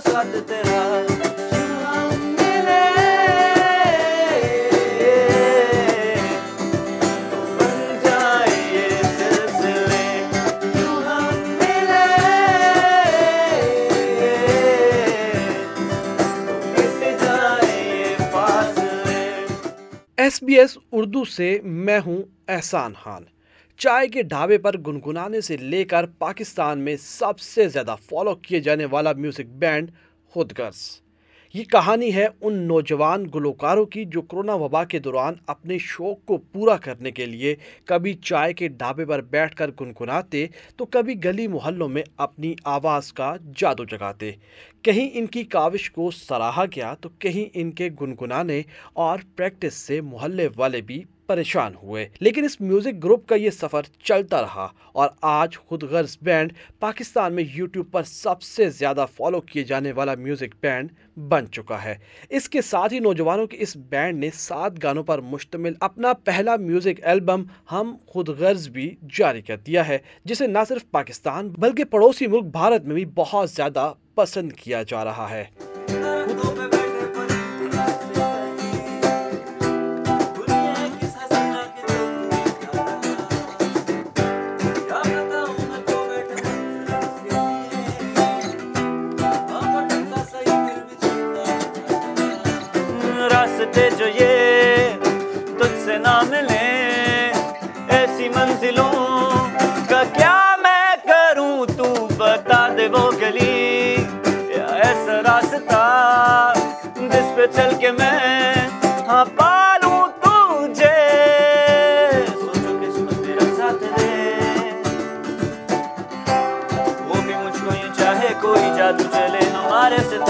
ساتھ تیرا S B S Urdu سے میں ہوں احسان خان۔ چائے کے ڈھابے پر گنگنانے سے لے کر پاکستان میں سب سے زیادہ فالو کیے جانے والا میوزک بینڈ خود غرض یہ کہانی ہے ان نوجوان گلوکاروں کی جو کرونا وبا کے دوران اپنے شوق کو پورا کرنے کے لیے کبھی چائے کے ڈھابے پر بیٹھ کر گنگناتے، تو کبھی گلی محلوں میں اپنی آواز کا جادو جگاتے۔ کہیں ان کی کاوش کو سراہا گیا، تو کہیں ان کے گنگنانے اور پریکٹس سے محلے والے بھی پریشان ہوئے۔ لیکن اس میوزک گروپ کا یہ سفر چلتا رہا اور آج خود غرض بینڈ پاکستان میں یوٹیوب پر سب سے زیادہ فالو کیے جانے والا میوزک بینڈ بن چکا ہے۔ اس کے ساتھ ہی نوجوانوں کے اس بینڈ نے سات گانوں پر مشتمل اپنا پہلا میوزک البم ہم خود غرض بھی جاری کر دیا ہے، جسے نہ صرف پاکستان بلکہ پڑوسی ملک بھارت میں بھی بہت زیادہ پسند کیا جا رہا ہے۔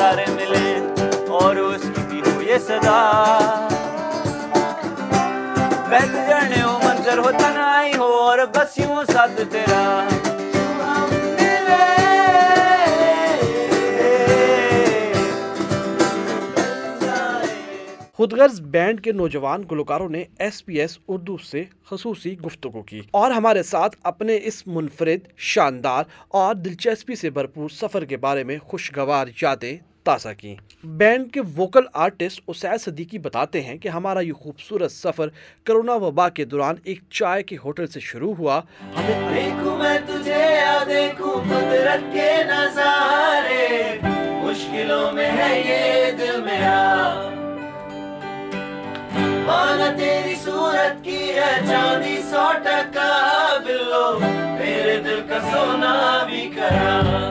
ستارے ملے اور اس کی بھی ہو یہ صدا۔ بیٹھ جانے ہو منظر ہو، تنہائی ہو اور بس یوں ساتھ تیرا۔ خود غرض بینڈ کے نوجوان گلوکاروں نے ایس پی ایس اردو سے خصوصی گفتگو کی اور ہمارے ساتھ اپنے اس منفرد، شاندار اور دلچسپی سے بھرپور سفر کے بارے میں خوشگوار یادیں تازہ کی۔ بینڈ کے ووکل آرٹسٹ اسید صدیقی بتاتے ہیں کہ ہمارا یہ خوبصورت سفر کرونا وبا کے دوران ایک چائے کے ہوٹل سے شروع ہوا۔ ہمیں دیکھوں میں تجھے، یا دیکھوں قدرت کے نظارے۔ مشکلوں میں ہے یہ دل میرا۔ مانا تیری صورت کی ہے چاندی سو ٹکا بلو۔ میرے دل کا سونا بھی کرا۔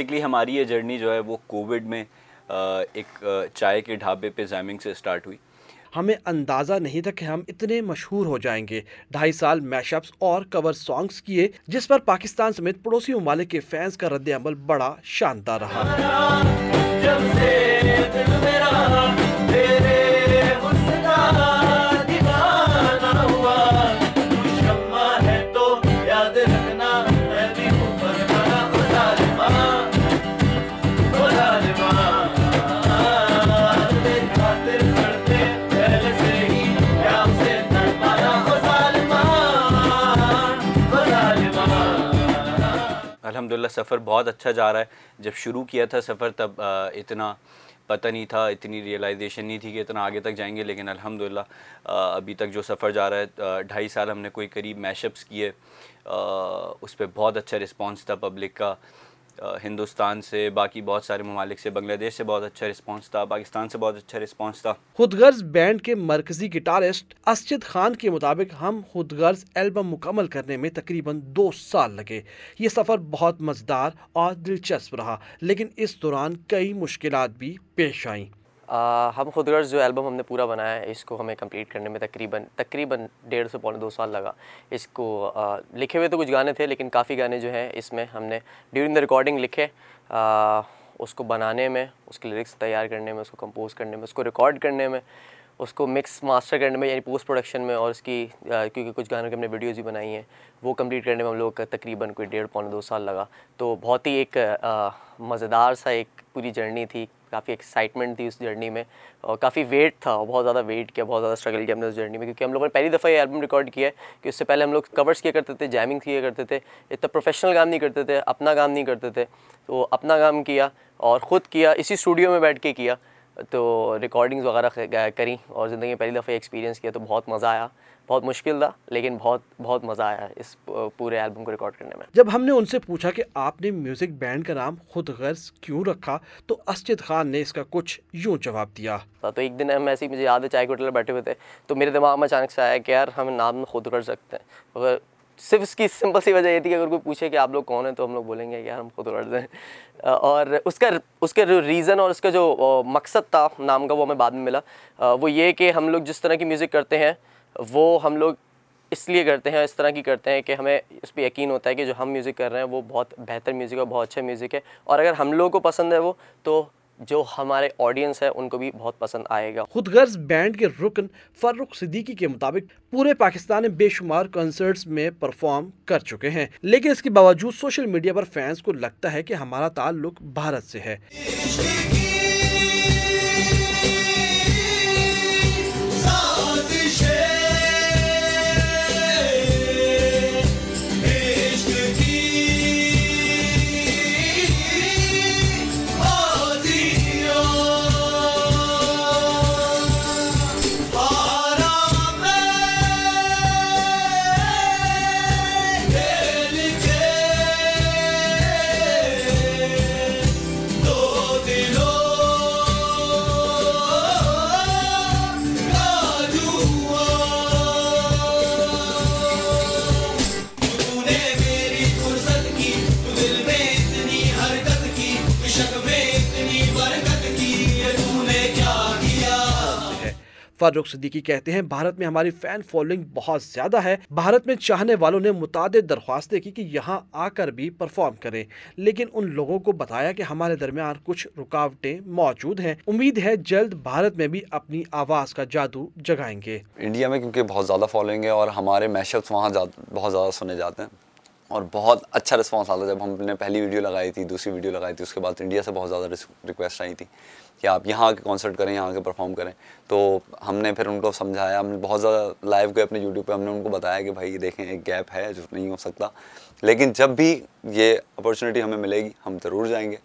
بیسکلی ہماری یہ جرنی جو ہے وہ کووڈ میں ایک چائے کے ڈھابے پہ زیمنگ سے اسٹارٹ ہوئی۔ ہمیں اندازہ نہیں تھا کہ ہم اتنے مشہور ہو جائیں گے۔ ڈھائی سال میش اپس اور کور سانگز کیے جس پر پاکستان سمیت پڑوسی ممالک کے فینس کا رد عمل بڑا شاندار رہا۔ الحمد للہ سفر بہت اچھا جا رہا ہے۔ جب شروع کیا تھا سفر تب اتنا پتہ نہیں تھا، اتنی ریئلائزیشن نہیں تھی کہ اتنا آگے تک جائیں گے، لیکن الحمد للہ ابھی تک جو سفر جا رہا ہے ڈھائی سال ہم نے کوئی قریب میش اپس کیے اس پہ بہت اچھا رسپانس تھا پبلک کا۔ ہندوستان سے، باقی بہت سارے ممالک سے، بنگلہ دیش سے بہت اچھا رسپانس تھا، پاکستان سے بہت اچھا رسپانس تھا۔ خود غرض بینڈ کے مرکزی گٹارسٹ اسجد خان کے مطابق ہم خود غرض البم مکمل کرنے میں تقریباً دو سال لگے۔ یہ سفر بہت مزدار اور دلچسپ رہا، لیکن اس دوران کئی مشکلات بھی پیش آئیں۔ ہم خود غرض جو البم ہم نے پورا بنایا ہے، اس کو ہمیں کمپلیٹ کرنے میں تقریباً تقریباً ڈیڑھ سے پونے دو سال لگا۔ اس کو لکھے ہوئے تو کچھ گانے تھے، لیکن کافی گانے جو ہیں اس میں ہم نے ڈیورنگ دا ریکارڈنگ لکھے۔ اس کو بنانے میں، اس کے لیرکس تیار کرنے میں، اس کو کمپوز کرنے میں، اس کو ریکارڈ کرنے میں، اس کو مکس ماسٹر کرنے میں یعنی پوسٹ پروڈکشن میں اور اس کی کیونکہ کچھ گانوں کی ہم نے ویڈیوز بھی بنائی ہیں، وہ کمپلیٹ کرنے میں ہم لوگ کا تقریباً کوئی ڈیڑھ پونے دو سال لگا۔ تو بہت ہی ایک مزیدار سا ایک پوری جرنی تھی۔ کافی ایکسائٹمنٹ تھی اس جرنی میں اور کافی ویٹ تھا، بہت زیادہ ویٹ کیا، بہت زیادہ اسٹرگل کیا ہم نے اس جرنی میں، کیونکہ ہم لوگوں نے پہلی دفعہ یہ البم ریکارڈ کیا ہے کہ اس سے پہلے ہم لوگ کورس کیا کرتے تھے جیمنگ کیا کرتے تھے، اتنا پروفیشنل کام نہیں کرتے تھے، اپنا کام نہیں کرتے تھے، تو اپنا کام کیا اور خود کیا، اسی اسٹوڈیو میں بیٹھ کے کیا۔ تو ریکارڈنگز وغیرہ کریں اور زندگی میں پہلی دفعہ ایکسپیرینس کیا تو بہت مزہ آیا۔ بہت مشکل تھا لیکن بہت بہت مزہ آیا اس پورے البم کو ریکارڈ کرنے میں۔ جب ہم نے ان سے پوچھا کہ آپ نے میوزک بینڈ کا نام خود غرض کیوں رکھا تو اسجد خان نے اس کا کچھ یوں جواب دیا۔ تو ایک دن ہم ایسے ہی مجھے یاد ہے چائے کے ہوٹل بیٹھے ہوئے تھے تو میرے دماغ میں اچانک سے آیا کہ یار ہم نام خود غرض رکھتے ہیں۔ صرف اس کی سمپل سی وجہ یہ تھی کہ اگر کوئی پوچھے کہ آپ لوگ کون ہیں تو ہم لوگ بولیں گے یار ہم خود غرض ہیں۔ اور اس کا اس کا جو ریزن اور اس کا جو مقصد تھا نام کا وہ ہمیں بعد میں ملا۔ وہ یہ کہ ہم لوگ جس طرح کی میوزک کرتے ہیں، وہ ہم لوگ اس لیے کرتے ہیں، اس طرح کی کرتے ہیں کہ ہمیں اس پہ یقین ہوتا ہے کہ جو ہم میوزک کر رہے ہیں وہ بہت بہتر میوزک ہے بہت اچھا میوزک ہے۔ اور اگر ہم لوگوں کو پسند ہے وہ، تو جو ہمارے آڈینس ہے، ان کو بھی بہت پسند آئے گا۔ خود غرض بینڈ کے رکن فرخ صدیقی کے مطابق پورے پاکستان میں بے شمار کنسرٹس میں پرفارم کر چکے ہیں۔ لیکن اس کے باوجود سوشل میڈیا پر فینس کو لگتا ہے کہ ہمارا تعلق بھارت سے ہے۔ فاروق صدیقی کہتے ہیں، بھارت میں ہماری فین فالوئنگ بہت زیادہ ہے۔ بھارت میں چاہنے والوں نے متعدد درخواستیں کی کہ یہاں آ کر بھی پرفارم کریں۔ لیکن ان لوگوں کو بتایا کہ ہمارے درمیان کچھ رکاوٹیں موجود ہیں۔ امید ہے جلد بھارت میں بھی اپنی آواز کا جادو جگائیں گے۔ انڈیا میں کیونکہ بہت زیادہ فالوئنگ ہے اور ہمارے میشپس وہاں بہت زیادہ سنے جاتے ہیں۔ اور بہت اچھا رسپانس آتا جب ہم نے پہلی ویڈیو لگائی تھی، دوسری ویڈیو لگائی تھی، اس کے بعد انڈیا سے بہت زیادہ ریکویسٹ آئی تھی کہ آپ یہاں آ کے کانسرٹ کریں، یہاں آ کے پرفارم کریں۔ تو ہم نے پھر ان کو سمجھایا، ہم نے بہت زیادہ لائیو گئے اپنے یوٹیوب پہ، ہم نے ان کو بتایا کہ بھائی، دیکھیں، ایک گیپ ہے جو نہیں ہو سکتا۔ لیکن جب بھی یہ اپارچونیٹی ہمیں ملے گی، ہم ضرور جائیں گے۔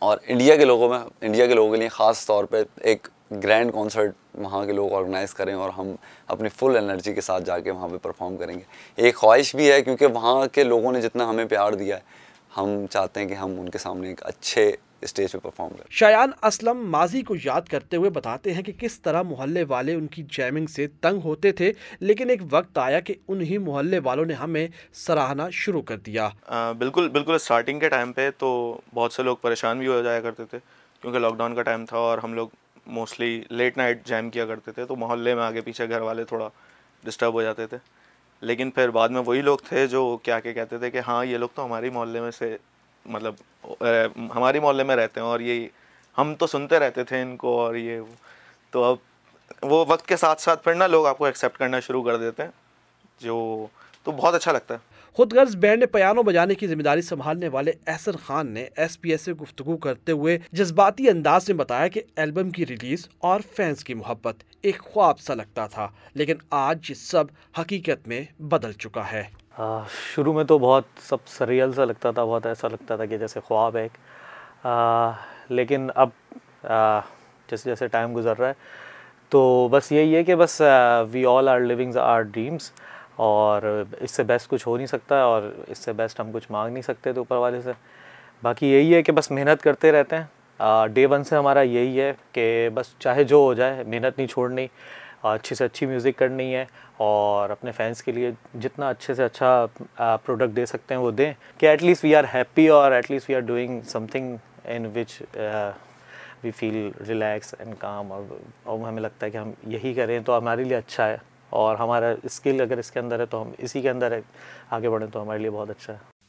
اور انڈیا کے لوگوں میں، انڈیا کے لوگوں کے لیے خاص طور پہ ایک گرینڈ کانسرٹ وہاں کے لوگ آرگنائز کریں اور ہم اپنی فل انرجی کے ساتھ جا کے وہاں پہ پرفارم کریں گے۔ ایک خواہش بھی ہے کیونکہ وہاں کے لوگوں نے جتنا ہمیں پیار دیا ہے ہم چاہتے ہیں کہ ہم ان کے سامنے ایک اچھے اسٹیج پہ پرفارم کریں۔ شایان اسلم ماضی کو یاد کرتے ہوئے بتاتے ہیں کہ کس طرح محلے والے ان کی جیمنگ سے تنگ ہوتے تھے لیکن ایک وقت آیا کہ انہی محلے والوں نے ہمیں سراہنا شروع کر دیا۔ بالکل بالکل اسٹارٹنگ کے ٹائم پہ تو بہت سے لوگ پریشان بھی ہو جایا کرتے تھے کیونکہ لاک ڈاؤن کا ٹائم تھا اور ہم لوگ موسٹلی لیٹ نائٹ جیم کیا کرتے تھے تو محلے میں آگے پیچھے گھر والے تھوڑا ڈسٹرب ہو جاتے تھے۔ لیکن پھر بعد میں وہی لوگ تھے جو کیا کہ کہتے تھے کہ ہاں یہ لوگ تو ہمارے محلے میں سے مطلب ہمارے محلے میں رہتے ہیں اور یہ ہم تو سنتے رہتے تھے ان کو اور یہ۔ تو اب وہ وقت کے ساتھ ساتھ پھر نا لوگ آپ کو ایکسیپٹ کرنا شروع کر دیتے ہیں، جو تو بہت اچھا لگتا ہے۔ خود غرض بینڈ پیانو بجانے کی ذمہ داری سنبھالنے والے احسن خان نے ایس پی ایس سے گفتگو کرتے ہوئے جذباتی انداز میں بتایا کہ البم کی ریلیز اور فینس کی محبت ایک خواب سا لگتا تھا، لیکن آج یہ سب حقیقت میں بدل چکا ہے۔ شروع میں تو بہت سب سریل سا لگتا تھا، بہت ایسا لگتا تھا کہ جیسے خواب ہے ایک۔ لیکن اب جیسے جیسے ٹائم گزر رہا ہے، تو بس یہی ہے کہ بس we all are living our dreams اور اس سے بیسٹ کچھ ہو نہیں سکتا اور اس سے بیسٹ ہم کچھ مانگ نہیں سکتے تو اوپر والے سے۔ باقی یہی ہے کہ بس محنت کرتے رہتے ہیں۔ ڈے ون سے ہمارا یہی ہے کہ بس چاہے جو ہو جائے، محنت نہیں چھوڑنی، اچھی سے اچھی میوزک کرنی ہے اور اپنے فینس کے لیے جتنا اچھے سے اچھا پروڈکٹ دے سکتے ہیں وہ دیں۔ کہ at least we are happy اور at least we are doing something in which we feel relax and calm اور ہمیں لگتا ہے کہ ہم یہی کریں تو ہمارے لیے اچھا ہے۔ اور ہمارا اسکل اگر اس کے اندر ہے تو ہم اسی کے اندر آگے بڑھیں تو ہمارے لیے بہت اچھا ہے۔